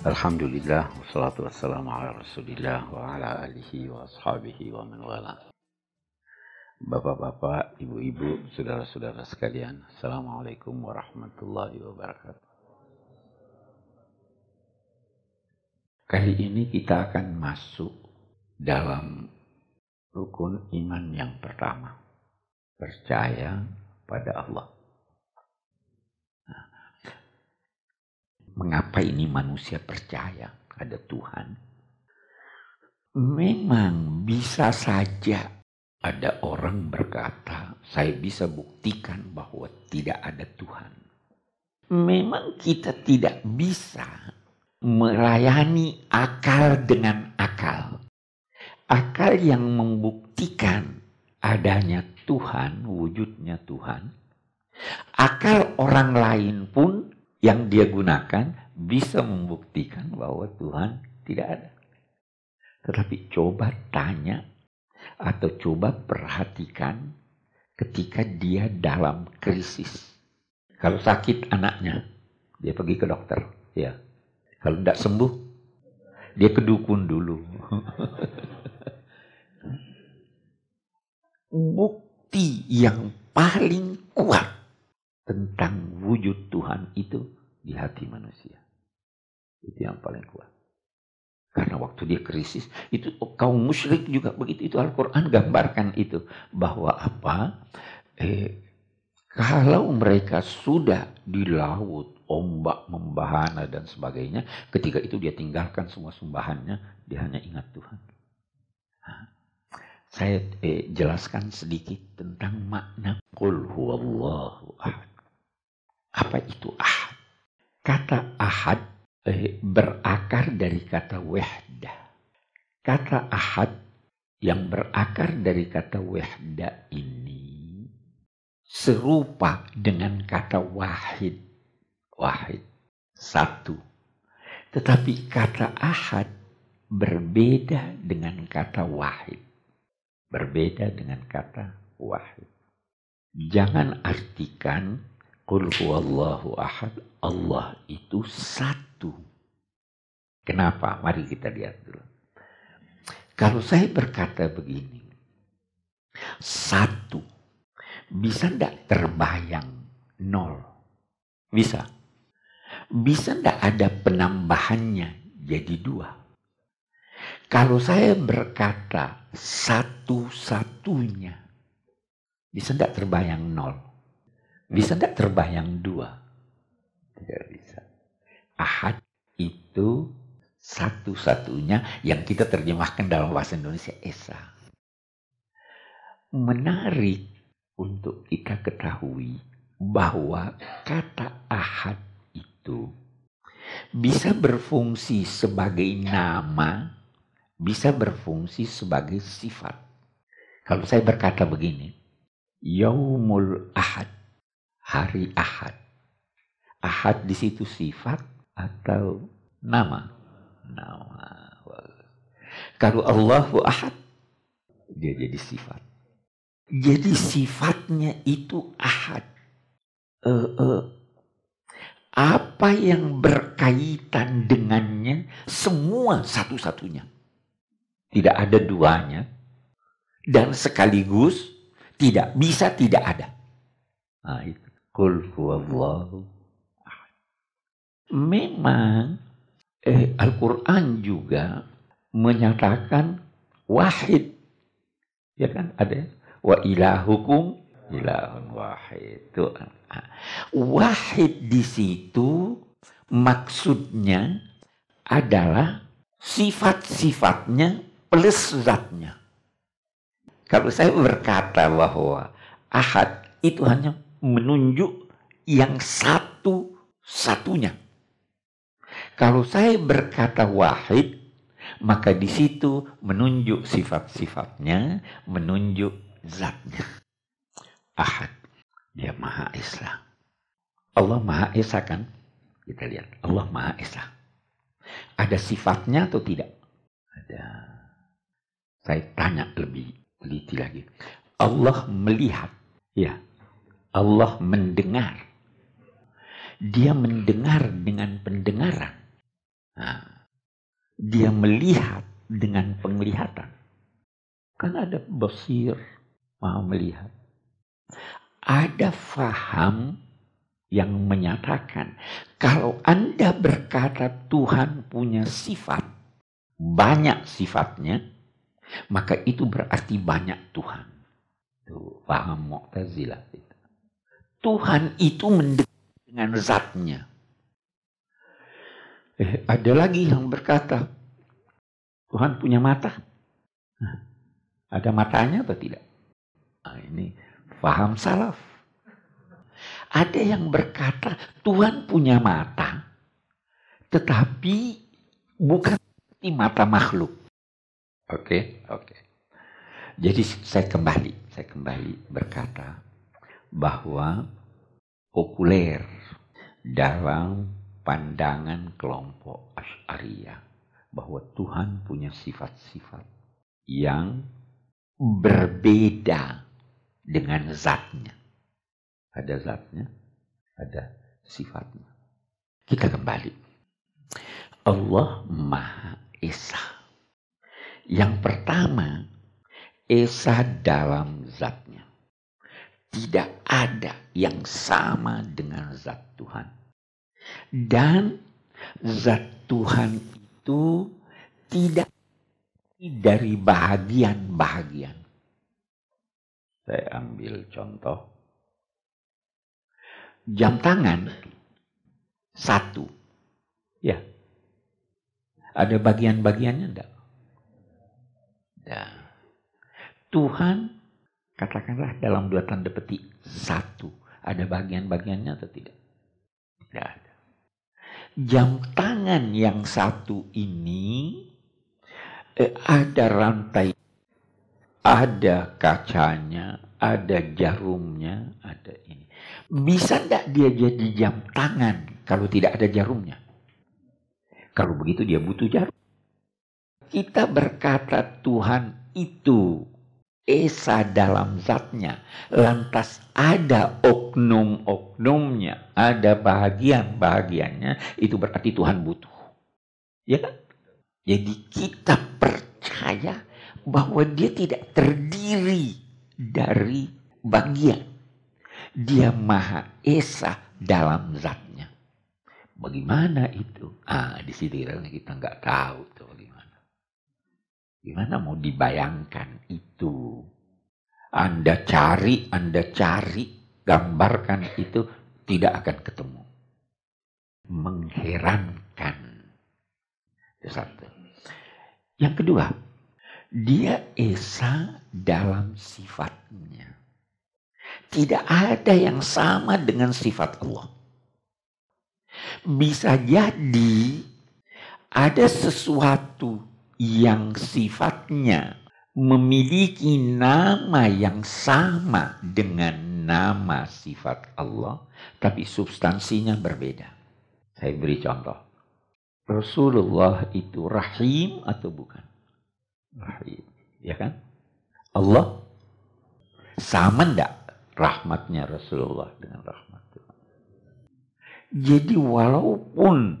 Alhamdulillah wassalatu wassalamu ala Rasulillah wa ala alihi wa ashabihi wa man wala. Bapak-bapak, ibu-ibu, saudara-saudara sekalian, Assalamualaikum warahmatullahi wabarakatuh. Kali ini kita akan masuk dalam rukun iman yang pertama. Percaya pada Allah. Mengapa ini manusia percaya ada Tuhan? Memang bisa saja ada orang berkata, saya bisa buktikan bahwa tidak ada Tuhan. Memang kita tidak bisa melayani akal dengan akal. Akal yang membuktikan adanya Tuhan, wujudnya Tuhan. Akal orang lain pun yang dia gunakan bisa membuktikan bahwa Tuhan tidak ada. Tetapi coba tanya atau coba perhatikan ketika dia dalam krisis. Kalau sakit anaknya, dia pergi ke dokter. Ya. Kalau tidak sembuh, dia ke dukun dulu. Bukti yang paling kuat tentang wujud Tuhan itu di hati manusia. Itu yang paling kuat. Karena waktu dia krisis, itu kaum musyrik juga begitu. Itu Al-Quran gambarkan itu. Bahwa apa? Eh, kalau mereka sudah di laut, ombak membahana dan sebagainya, ketika itu dia tinggalkan semua sumbahannya, dia hanya ingat Tuhan. Saya eh, jelaskan sedikit tentang makna Qul huwallahu ahad. Apa itu ahad? Kata ahad eh, berakar dari kata wahdah. Kata ahad yang berakar dari kata wahda ini serupa dengan kata wahid. Wahid, satu. Tetapi kata ahad berbeda dengan kata wahid. Berbeda dengan kata wahid. Jangan artikan Qul huwallahu ahad. Allah itu satu. Kenapa? Mari kita lihat dulu. Kalau saya berkata begini. Satu. Bisa tidak terbayang nol? Bisa. Bisa tidak ada penambahannya jadi dua? Kalau saya berkata satu-satunya, bisa tidak terbayang nol? Bisa tidak terbayang dua? Tidak bisa. Ahad itu satu-satunya yang kita terjemahkan dalam bahasa Indonesia Esa. Menarik untuk kita ketahui bahwa kata ahad itu bisa berfungsi sebagai nama, bisa berfungsi sebagai sifat. Kalau saya berkata begini, Yaumul Ahad hari Ahad. Ahad di situ sifat atau nama? Nama. Kalau Allahu Ahad, dia jadi sifat. Jadi sifatnya itu Ahad. Uh, uh, apa yang berkaitan dengannya semua satu-satunya. Tidak ada duanya. Dan sekaligus tidak bisa tidak ada. Nah itu. Qul huwallahu Memang eh, Al-Quran juga menyatakan wahid. Ya kan? Ada wa ilahukum ilahun wahid. Itu. Wahid di situ maksudnya adalah sifat-sifatnya plus zatnya. Kalau saya berkata bahwa ahad itu hanya menunjuk yang satu-satunya. Kalau saya berkata wahid, maka di situ menunjuk sifat-sifatnya, menunjuk zatnya. Ahad, dia Maha Esa. Allah Maha Esa kan? Kita lihat, Allah Maha Esa. Ada sifatnya atau tidak? Ada. Saya tanya lebih teliti lagi. Allah melihat. Ya, Allah mendengar. Dia mendengar dengan pendengaran. Nah, dia melihat dengan penglihatan. Kan ada basir, mau melihat. Ada faham yang menyatakan kalau Anda berkata Tuhan punya sifat, banyak sifatnya, maka itu berarti banyak Tuhan. Tuh, paham Mu'tazilah itu. Tuhan itu mendekat dengan zatnya. Eh, ada lagi yang berkata, Tuhan punya mata. Nah, ada matanya atau tidak? Nah, ini faham salaf. Ada yang berkata Tuhan punya mata, tetapi bukan seperti mata makhluk. Oke, okay? oke. Okay. Jadi saya kembali, saya kembali berkata bahwa populer dalam pandangan kelompok Asy'ariyah bahwa Tuhan punya sifat-sifat yang berbeda dengan zatnya. Ada zatnya, ada sifatnya. Kita kembali. Allah Maha Esa. Yang pertama, Esa dalam zatnya. Tidak ada yang sama dengan zat Tuhan. Dan zat Tuhan itu tidak dari bahagian-bahagian. Saya ambil contoh. Jam tangan satu. Ya. Ada bagian-bagiannya enggak? Nah, Tuhan katakanlah dalam dua tanda petik satu. Ada bagian-bagiannya atau tidak? Tidak ada. Jam tangan yang satu ini eh, ada rantai, ada kacanya, ada jarumnya, ada ini. Bisa tidak dia jadi jam tangan kalau tidak ada jarumnya? Kalau begitu dia butuh jarum. Kita berkata Tuhan itu esa dalam zatnya. Lantas ada oknum-oknumnya, ada bahagian-bahagiannya, itu berarti Tuhan butuh. Ya kan? Jadi kita percaya bahwa dia tidak terdiri dari bagian. Dia Maha Esa dalam zatnya. Bagaimana itu? Ah, di sini kita nggak tahu tuh. Gimana mau dibayangkan itu? Anda cari, Anda cari, gambarkan itu tidak akan ketemu. Mengherankan. Itu satu. Yang kedua, dia Esa dalam sifatnya. Tidak ada yang sama dengan sifat Allah. Bisa jadi ada sesuatu yang sifatnya memiliki nama yang sama dengan nama sifat Allah, tapi substansinya berbeda. Saya beri contoh. Rasulullah itu rahim atau bukan? Rahim, ya kan? Allah sama ndak rahmatnya Rasulullah dengan rahmat Tuhan. Jadi walaupun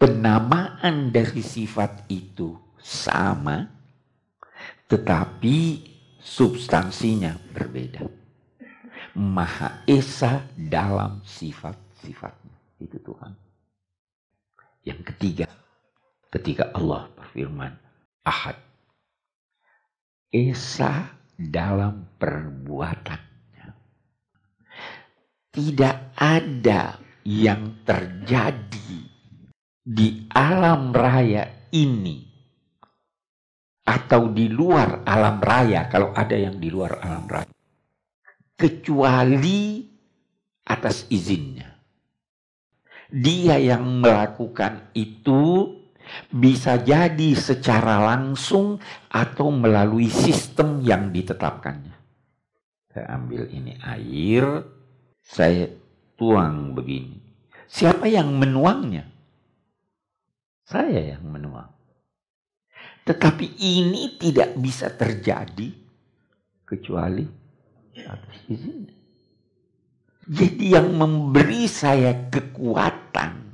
penamaan dari sifat itu sama, tetapi substansinya berbeda. Maha Esa dalam sifat-sifatnya. Itu Tuhan. Yang ketiga, ketika Allah berfirman, Ahad. Esa dalam perbuatannya. Tidak ada yang terjadi di alam raya ini atau di luar alam raya kalau ada yang di luar alam raya. Kecuali atas izinnya. Dia yang melakukan itu bisa jadi secara langsung atau melalui sistem yang ditetapkannya. Saya ambil ini air saya tuang begini. Siapa yang menuangnya? Saya yang menuang tetapi ini tidak bisa terjadi kecuali atas izin. Jadi yang memberi saya kekuatan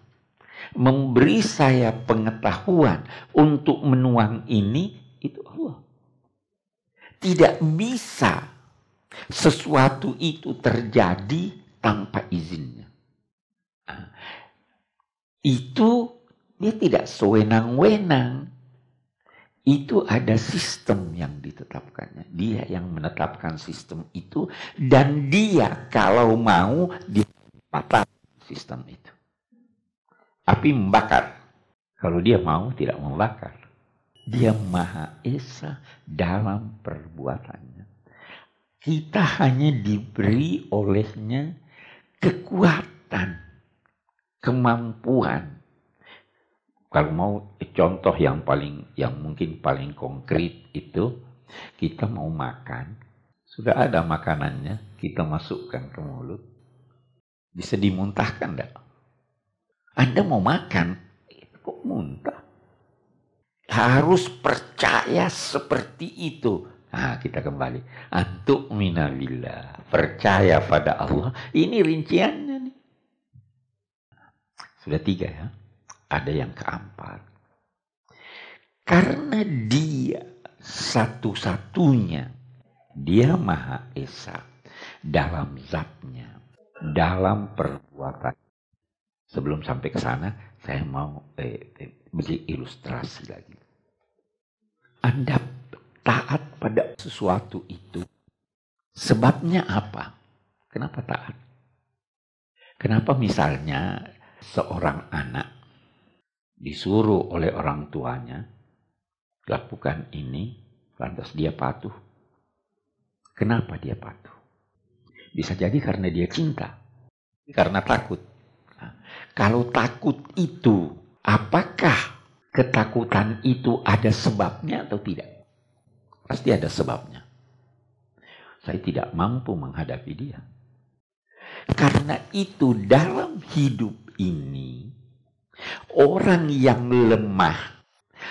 memberi saya pengetahuan untuk menuang ini, itu Allah. Tidak bisa sesuatu itu terjadi tanpa izinnya. Nah, itu dia tidak sewenang-wenang. Itu ada sistem yang ditetapkannya. Dia yang menetapkan sistem itu. Dan dia kalau mau dipatah sistem itu. Api membakar. Kalau dia mau tidak membakar. Dia Maha Esa dalam perbuatannya. Kita hanya diberi olehnya kekuatan, kemampuan. Kalau mau contoh yang paling yang mungkin paling konkret itu kita mau makan, sudah ada makanannya, kita masukkan ke mulut. Bisa dimuntahkan enggak? Anda mau makan, kok muntah? Harus percaya seperti itu. Nah, kita kembali. Antuk minabillah. Percaya pada Allah. Ini rinciannya nih. Sudah tiga ya. Ada yang keempat. Karena dia satu-satunya. Dia Maha Esa. Dalam zatnya. Dalam perbuatan. Sebelum sampai ke sana, saya mau eh, eh, beri ilustrasi lagi. Anda taat pada sesuatu itu. Sebabnya apa? Kenapa taat? Kenapa misalnya seorang anak disuruh oleh orang tuanya lakukan ini, lantas dia patuh. Kenapa dia patuh? Bisa jadi karena dia cinta, karena takut. Nah, kalau takut itu, apakah ketakutan itu ada sebabnya atau tidak? Pasti ada sebabnya. Saya tidak mampu menghadapi dia. Karena itu dalam hidup ini, orang yang lemah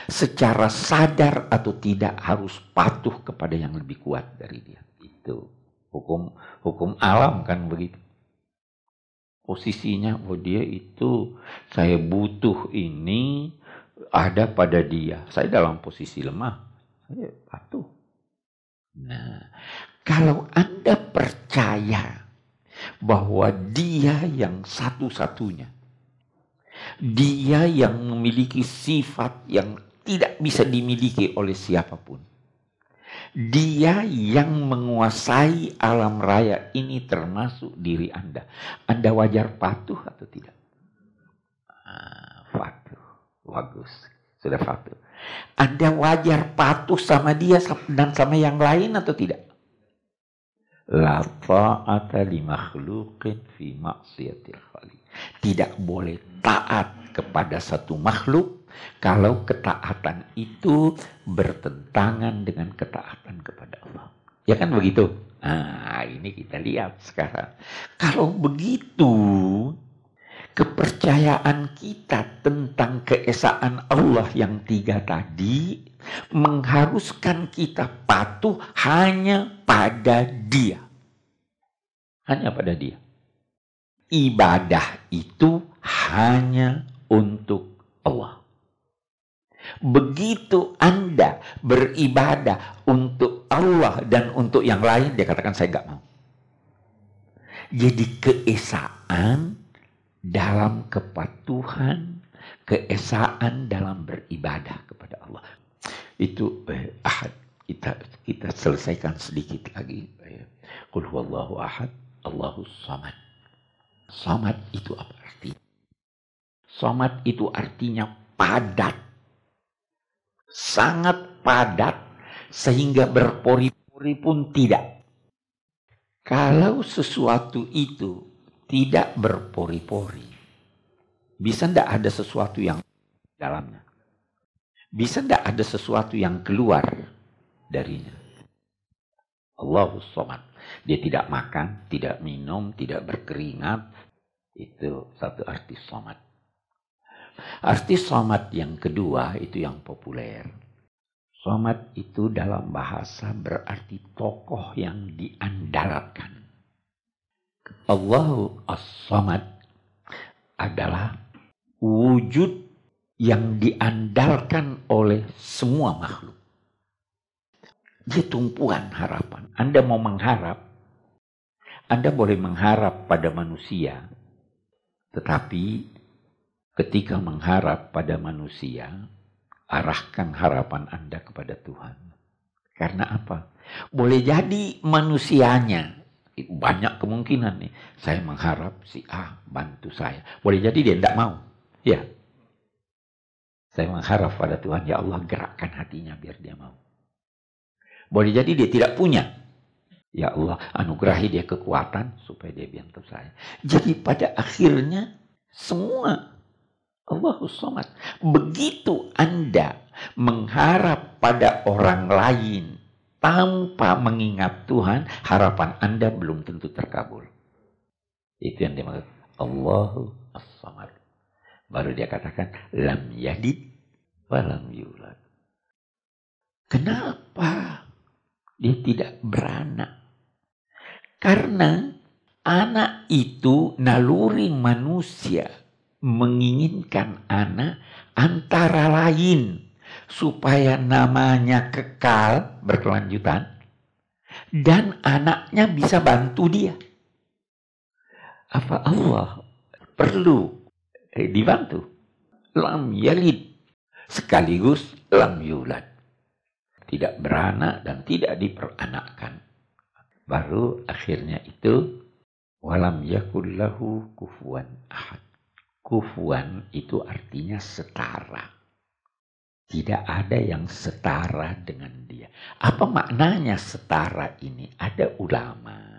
secara sadar atau tidak harus patuh kepada yang lebih kuat dari dia. Itu hukum hukum alam kan begitu. Posisinya, oh dia itu saya butuh ini ada pada dia. Saya dalam posisi lemah saya patuh. Nah, kalau Anda percaya bahwa dia yang satu-satunya, dia yang memiliki sifat yang tidak bisa dimiliki oleh siapa pun. Dia yang menguasai alam raya ini termasuk diri Anda. Anda wajar patuh atau tidak? Ah, patuh. Bagus. Sudah patuh. Anda wajar patuh sama dia dan sama yang lain atau tidak? La ta'ata li makhluqin fi maksiatil khaliq. Tidak boleh taat kepada satu makhluk kalau ketaatan itu bertentangan dengan ketaatan kepada Allah. Ya kan begitu? Nah, ini kita lihat sekarang. Kalau begitu, kepercayaan kita tentang keesaan Allah yang tiga tadi mengharuskan kita patuh hanya pada Dia. Hanya pada Dia. Ibadah itu hanya untuk Allah. Begitu Anda beribadah untuk Allah dan untuk yang lain, dia katakan saya nggak mau. Jadi keesaan dalam kepatuhan, keesaan dalam beribadah kepada Allah. Itu eh, ahad. Kita kita selesaikan sedikit lagi. Qul huwallahu ahad, Allahu samad. Samad itu apa arti? Samad itu artinya padat. Sangat padat sehingga berpori-pori pun tidak. Kalau sesuatu itu tidak berpori-pori. Bisa ndak ada sesuatu yang dalamnya? Bisa ndak ada sesuatu yang keluar darinya? Allahus somad. Dia tidak makan, tidak minum, tidak berkeringat. Itu satu arti somad. Arti somad yang kedua itu yang populer. Somad itu dalam bahasa berarti tokoh yang diandalkan. Allahu As-Samad adalah wujud yang diandalkan oleh semua makhluk. Dia tumpuan harapan. Anda mau mengharap, Anda boleh mengharap pada manusia, tetapi ketika mengharap pada manusia, arahkan harapan Anda kepada Tuhan. Karena apa? Boleh jadi manusianya banyak kemungkinan nih. Saya mengharap si A bantu saya. Boleh jadi dia tidak mau. Ya. Saya mengharap pada Tuhan, ya Allah gerakkan hatinya biar dia mau. Boleh jadi dia tidak punya. Ya Allah, anugerahi dia kekuatan supaya dia bantu saya. Jadi pada akhirnya semua Allahus somad. Begitu Anda mengharap pada orang lain tanpa mengingat Tuhan, harapan Anda belum tentu terkabul. Itu yang dimaksud Allahu as-samad. Baru dia katakan lam yadid walam yulad. Kenapa? Dia tidak beranak. Karena anak itu naluri manusia menginginkan anak antara lain supaya namanya kekal berkelanjutan dan anaknya bisa bantu dia. Apa Allah perlu eh, dibantu? Lam yalid sekaligus lam yulad tidak beranak dan tidak diperanakkan. Baru akhirnya itu walam yakullahu kufuan ahad. Kufuan itu artinya setara. Tidak ada yang setara dengan dia. Apa maknanya setara ini? Ada ulama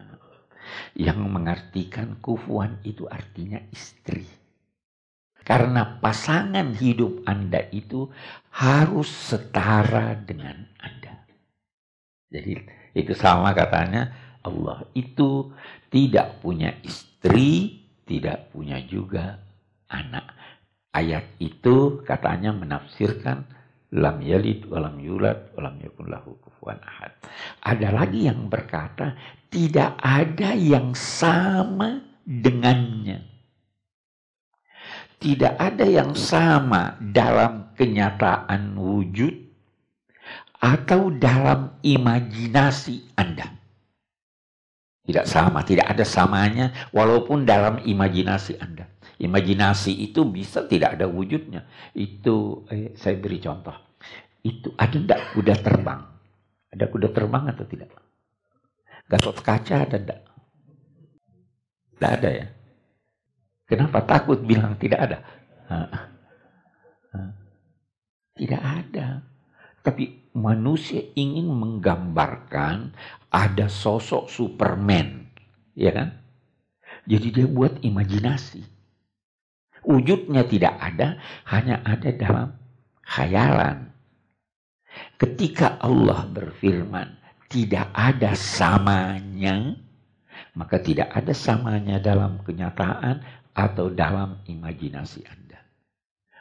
yang mengartikan kufuan itu artinya istri. Karena pasangan hidup Anda itu harus setara dengan Anda. Jadi itu sama katanya Allah itu tidak punya istri, tidak punya juga anak. Ayat itu katanya menafsirkan lam yalid walam yulad walam yakun lahu kufuwan ahad. Ada lagi yang berkata tidak ada yang sama dengannya. Tidak ada yang sama dalam kenyataan wujud atau dalam imajinasi Anda. Tidak sama, tidak ada samanya walaupun dalam imajinasi Anda. Imajinasi itu bisa tidak ada wujudnya. Itu eh, saya beri contoh. Itu ada tidak kuda terbang? Ada kuda terbang atau tidak? Gatot kaca ada tidak? Tidak ada ya. Kenapa takut bilang tidak ada? Tidak ada. Tapi manusia ingin menggambarkan ada sosok Superman. Ya kan? Jadi dia buat imajinasi. Wujudnya tidak ada, hanya ada dalam khayalan. Ketika Allah berfirman, tidak ada samanya, maka tidak ada samanya dalam kenyataan, atau dalam imajinasi Anda.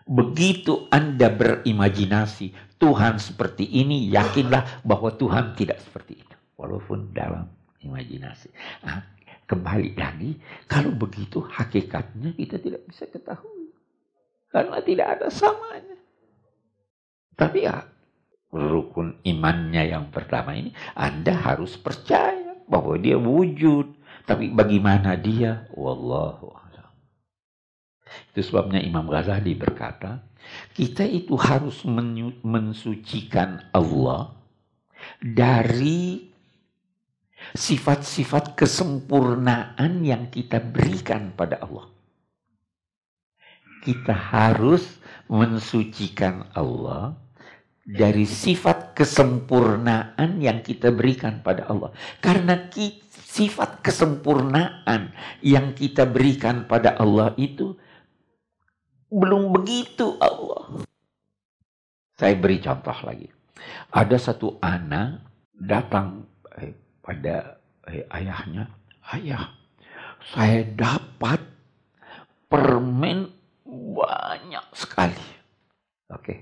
Begitu Anda berimajinasi Tuhan seperti ini, yakinlah bahwa Tuhan tidak seperti itu. Walaupun dalam imajinasi. Nah, kembali lagi, kalau begitu hakikatnya kita tidak bisa ketahui. Karena tidak ada samanya. Tapi ya, rukun imannya yang pertama ini, Anda harus percaya bahwa dia wujud. Tapi bagaimana dia? Wallahu itu sebabnya Imam Ghazali berkata, kita itu harus mensucikan Allah dari sifat-sifat kesempurnaan yang kita berikan pada Allah. Kita harus mensucikan Allah dari sifat kesempurnaan yang kita berikan pada Allah. Karena sifat kesempurnaan yang kita berikan pada Allah itu belum begitu Allah. Saya beri contoh lagi. Ada satu anak datang eh, pada eh, ayahnya. Ayah, saya dapat permen banyak sekali. Oke.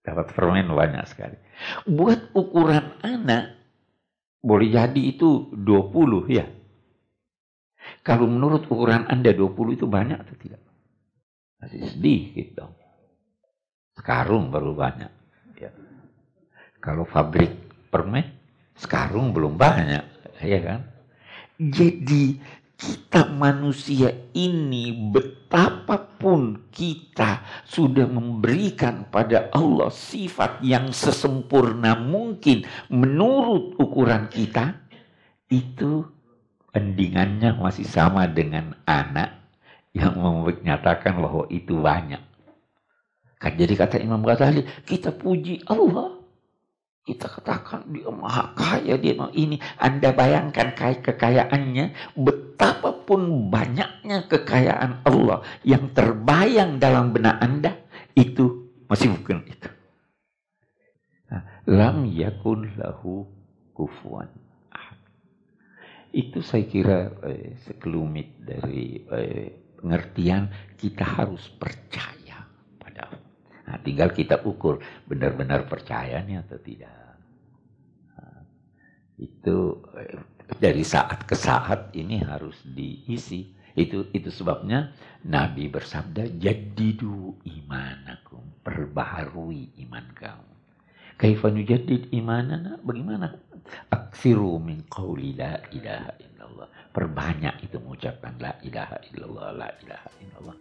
Dapat permen banyak sekali. Buat ukuran anak, boleh jadi itu 20 ya. Kalau menurut ukuran Anda 20 itu banyak atau tidak? Masih sedikit dong. Sekarung baru banyak. Ya. Kalau pabrik permen, sekarung belum banyak. Ya kan? Jadi kita manusia ini betapapun kita sudah memberikan pada Allah sifat yang sesempurna mungkin menurut ukuran kita itu endingannya masih sama dengan anak yang menyatakan bahwa itu banyak. Kan jadi kata Imam Ghazali, kita puji Allah. Kita katakan dia maha kaya, dia maha ini. Anda bayangkan kaya kekayaannya, betapapun banyaknya kekayaan Allah yang terbayang dalam benak Anda, itu masih bukan itu. Nah, lam yakun lahu kufuan. Itu saya kira eh, sekelumit dari eh, pengertian kita harus percaya pada. Nah, tinggal kita ukur benar-benar percayanya atau tidak. Nah, itu eh, dari saat ke saat ini harus diisi. Itu itu sebabnya Nabi bersabda jadidu imanakum, perbaharui iman kamu. Kaifa nujaddid imanana? Bagaimana? Aksiru min qawli la ilaha illallah. Perbanyak itu mengucapkan la ilaha illallah, la ilaha illallah.